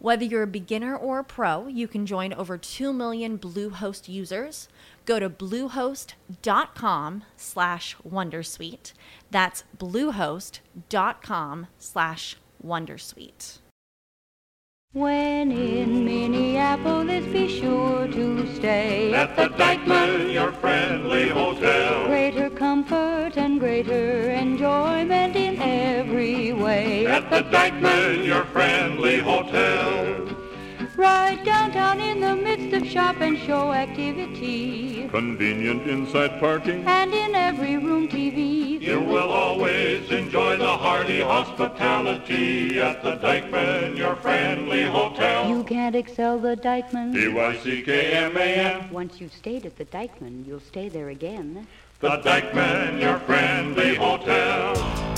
Whether you're a beginner or a pro, you can join over 2 million Bluehost users. Go to bluehost.com slash wondersuite. That's bluehost.com slash wondersuite. When in Minneapolis, be sure to stay At the Dyckman, your friendly hotel. Greater comfort and greater enjoyment every way. At the Dyckman, your friendly hotel. Right downtown in the midst of shop and show activity. Convenient inside parking. And in every room TV. You will always enjoy the hearty hospitality at the Dyckman, your friendly hotel. You can't excel the Dyckman. D-Y-C-K-M-A-N. Once you've stayed at the Dyckman, you'll stay there again. The Dyckman, your friendly hotel.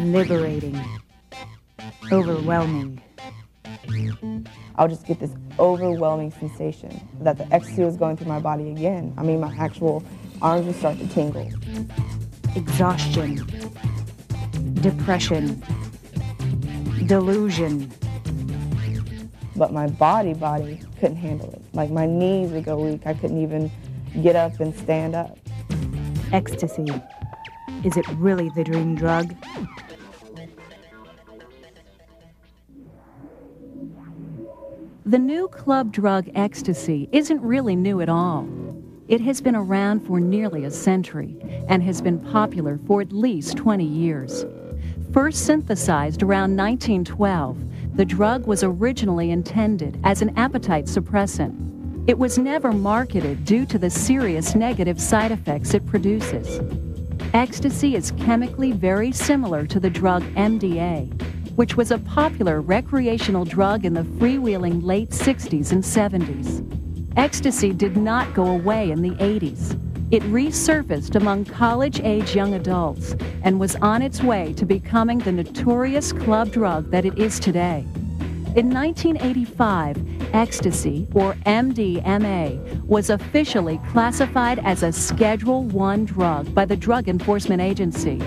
Liberating. Overwhelming. I'll just get this overwhelming sensation that the ecstasy was going through my body again. I mean, my actual arms would start to tingle. Exhaustion. Depression. Delusion. But my body, body couldn't handle it. Like my knees would go weak. I couldn't even get up and stand up. Ecstasy. Is it really the dream drug? The new club drug ecstasy isn't really new at all. It has been around for nearly a century and has been popular for at least 20 years. First synthesized around 1912, the drug was originally intended as an appetite suppressant. It was never marketed due to the serious negative side effects it produces. Ecstasy is chemically very similar to the drug MDA, which was a popular recreational drug in the freewheeling late 60s and 70s. Ecstasy did not go away in the 80s. It resurfaced among college age young adults and was on its way to becoming the notorious club drug that it is today. In 1985, ecstasy, or MDMA, was officially classified as a Schedule 1 drug by the Drug Enforcement Agency.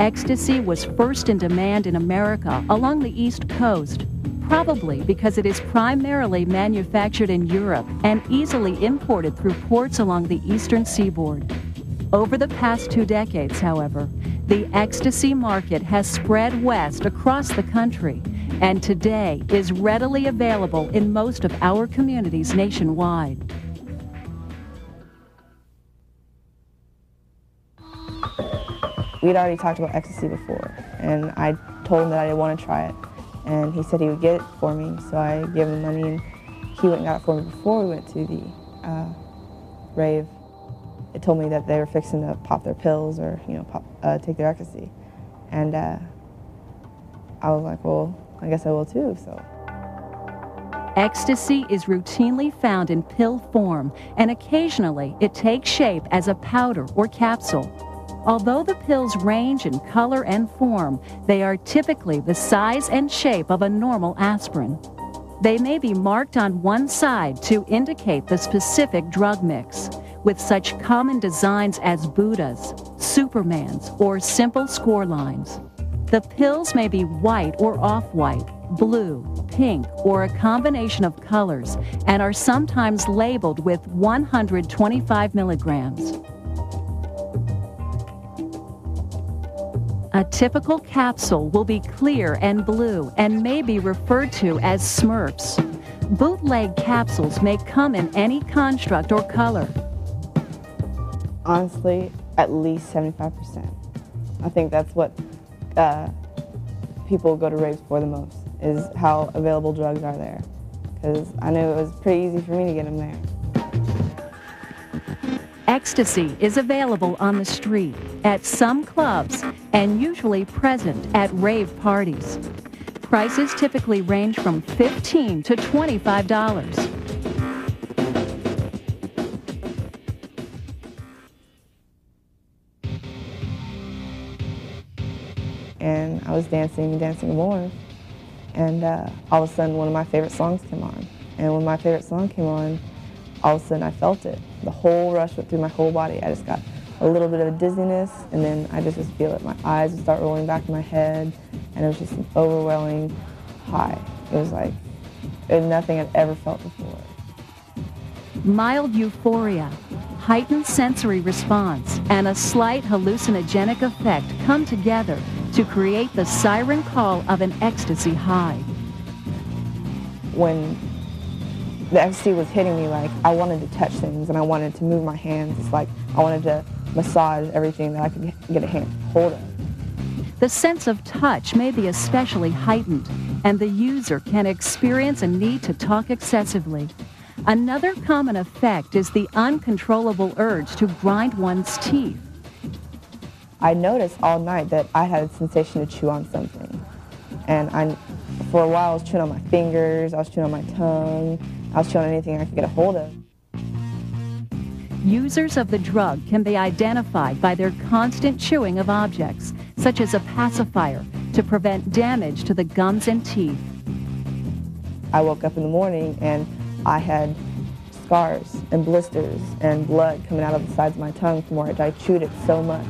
Ecstasy was first in demand in America along the East Coast, probably because it is primarily manufactured in Europe and easily imported through ports along the eastern seaboard. Over the past two decades, however, the ecstasy market has spread west across the country and today is readily available in most of our communities nationwide. We'd already talked about ecstasy before, and I told him that I didn't want to try it. And he said he would get it for me, so I gave him money, and he went and got it for me before we went to the uh, rave. It told me that they were fixing to pop their pills or, you know, pop, uh, take their ecstasy. And uh, I was like, well, I guess I will too, so. Ecstasy is routinely found in pill form, and occasionally it takes shape as a powder or capsule. Although the pills range in color and form, they are typically the size and shape of a normal aspirin. They may be marked on one side to indicate the specific drug mix, with such common designs as Buddhas, Supermans, or simple score lines. The pills may be white or off white, blue, pink, or a combination of colors, and are sometimes labeled with 125 milligrams. A typical capsule will be clear and blue and may be referred to as Smurfs. Bootleg capsules may come in any construct or color. Honestly, at least 75%. I think that's what uh, people go to raves for the most, is how available drugs are there. Because I knew it was pretty easy for me to get them there. Ecstasy is available on the street, at some clubs, and usually present at rave parties. Prices typically range from 15 to $25. And I was dancing, and dancing more. And uh, all of a sudden, one of my favorite songs came on. And when my favorite song came on, all of a sudden I felt it. The whole rush went through my whole body. I just got a little bit of a dizziness, and then I just would feel it. My eyes would start rolling back in my head, and it was just an overwhelming high. It was like it was nothing I'd ever felt before. Mild euphoria, heightened sensory response, and a slight hallucinogenic effect come together to create the siren call of an ecstasy high. When the ecstasy was hitting me, like I wanted to touch things and I wanted to move my hands. It's like I wanted to massage everything that I could get a hand hold of. The sense of touch may be especially heightened, and the user can experience a need to talk excessively. Another common effect is the uncontrollable urge to grind one's teeth. I noticed all night that I had a sensation to chew on something. And I, for a while, I was chewing on my fingers, I was chewing on my tongue, I was chewing on anything I could get a hold of. Users of the drug can be identified by their constant chewing of objects, such as a pacifier, to prevent damage to the gums and teeth. I woke up in the morning and I had scars and blisters and blood coming out of the sides of my tongue from where I chewed it so much.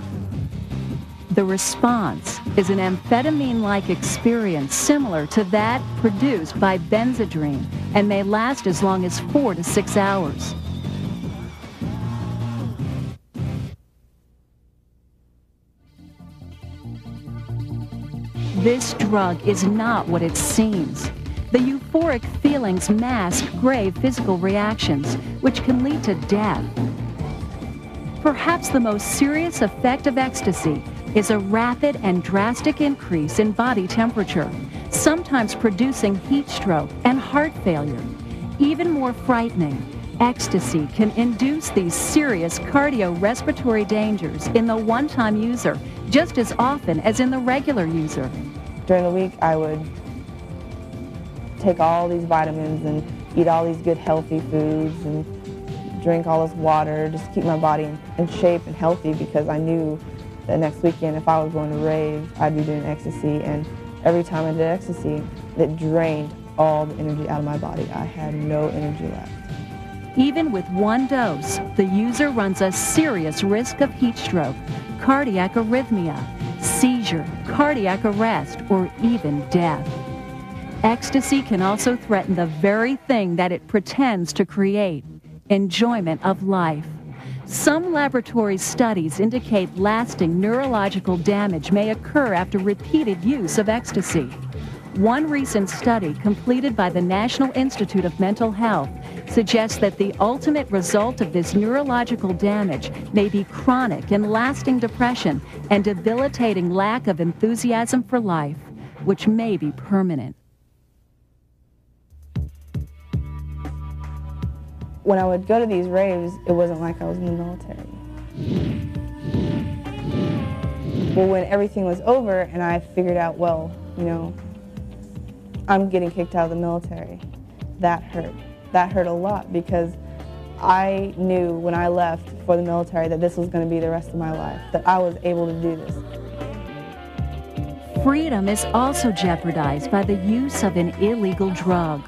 The response is an amphetamine-like experience similar to that produced by Benzedrine and may last as long as four to six hours. This drug is not what it seems. The euphoric feelings mask grave physical reactions, which can lead to death. Perhaps the most serious effect of ecstasy is a rapid and drastic increase in body temperature, sometimes producing heat stroke and heart failure. Even more frightening, ecstasy can induce these serious cardiorespiratory dangers in the one-time user just as often as in the regular user. During the week, I would take all these vitamins and eat all these good healthy foods and drink all this water just keep my body in, in shape and healthy because I knew that next weekend if I was going to rave, I'd be doing ecstasy. And every time I did ecstasy, it drained all the energy out of my body. I had no energy left. Even with one dose, the user runs a serious risk of heat stroke, cardiac arrhythmia, seizure, cardiac arrest, or even death. Ecstasy can also threaten the very thing that it pretends to create enjoyment of life. Some laboratory studies indicate lasting neurological damage may occur after repeated use of ecstasy. One recent study completed by the National Institute of Mental Health suggests that the ultimate result of this neurological damage may be chronic and lasting depression and debilitating lack of enthusiasm for life, which may be permanent. When I would go to these raves, it wasn't like I was in the military. Well, when everything was over and I figured out, well, you know, I'm getting kicked out of the military, that hurt. That hurt a lot because I knew when I left for the military that this was going to be the rest of my life, that I was able to do this. Freedom is also jeopardized by the use of an illegal drug.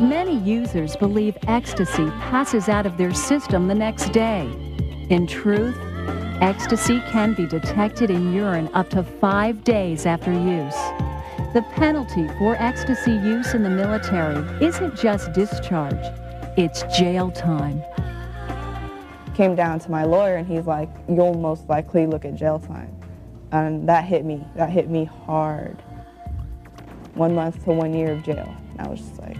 Many users believe ecstasy passes out of their system the next day. In truth, ecstasy can be detected in urine up to five days after use. The penalty for ecstasy use in the military isn't just discharge, it's jail time. Came down to my lawyer and he's like, you'll most likely look at jail time. And that hit me. That hit me hard. One month to one year of jail. And I was just like,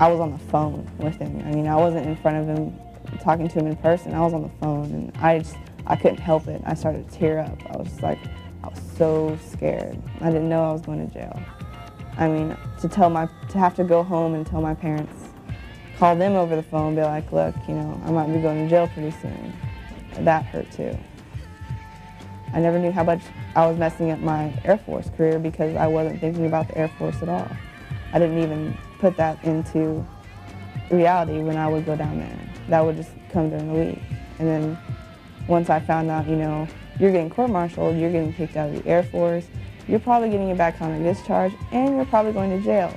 I was on the phone with him. I mean, I wasn't in front of him talking to him in person. I was on the phone and I just, I couldn't help it. I started to tear up. I was just like, I was so scared. I didn't know I was going to jail. I mean, to tell my, to have to go home and tell my parents, call them over the phone, be like, look, you know, I might be going to jail pretty soon. That hurt too. I never knew how much I was messing up my Air Force career because I wasn't thinking about the Air Force at all. I didn't even put that into reality when I would go down there. That would just come during the week. And then once I found out, you know, you're getting court-martialed, you're getting kicked out of the Air Force, you're probably getting a background discharge, and you're probably going to jail.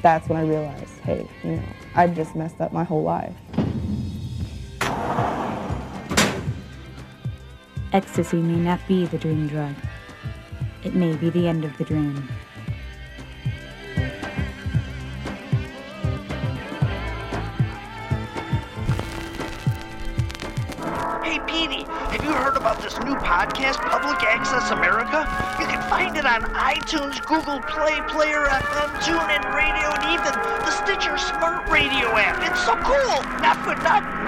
That's when I realized, hey, you know, I just messed up my whole life. Ecstasy may not be the dream drug. It may be the end of the dream. About this new podcast, Public Access America? You can find it on iTunes, Google Play, Player FM, TuneIn Radio, and even the Stitcher Smart Radio app. It's so cool! Not for nothing.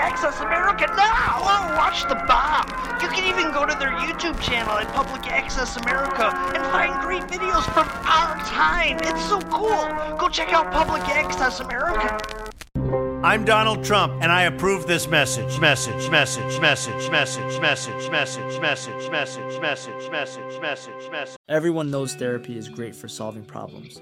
Access America now. Oh, watch the bomb. You can even go to their YouTube channel at Public Access America and find great videos from our time. It's so cool. Go check out Public Access America. I'm Donald Trump, and I approve this message. Message, message, message, message, message, message, message, message, message, message, message, message. Everyone knows therapy is great for solving problems,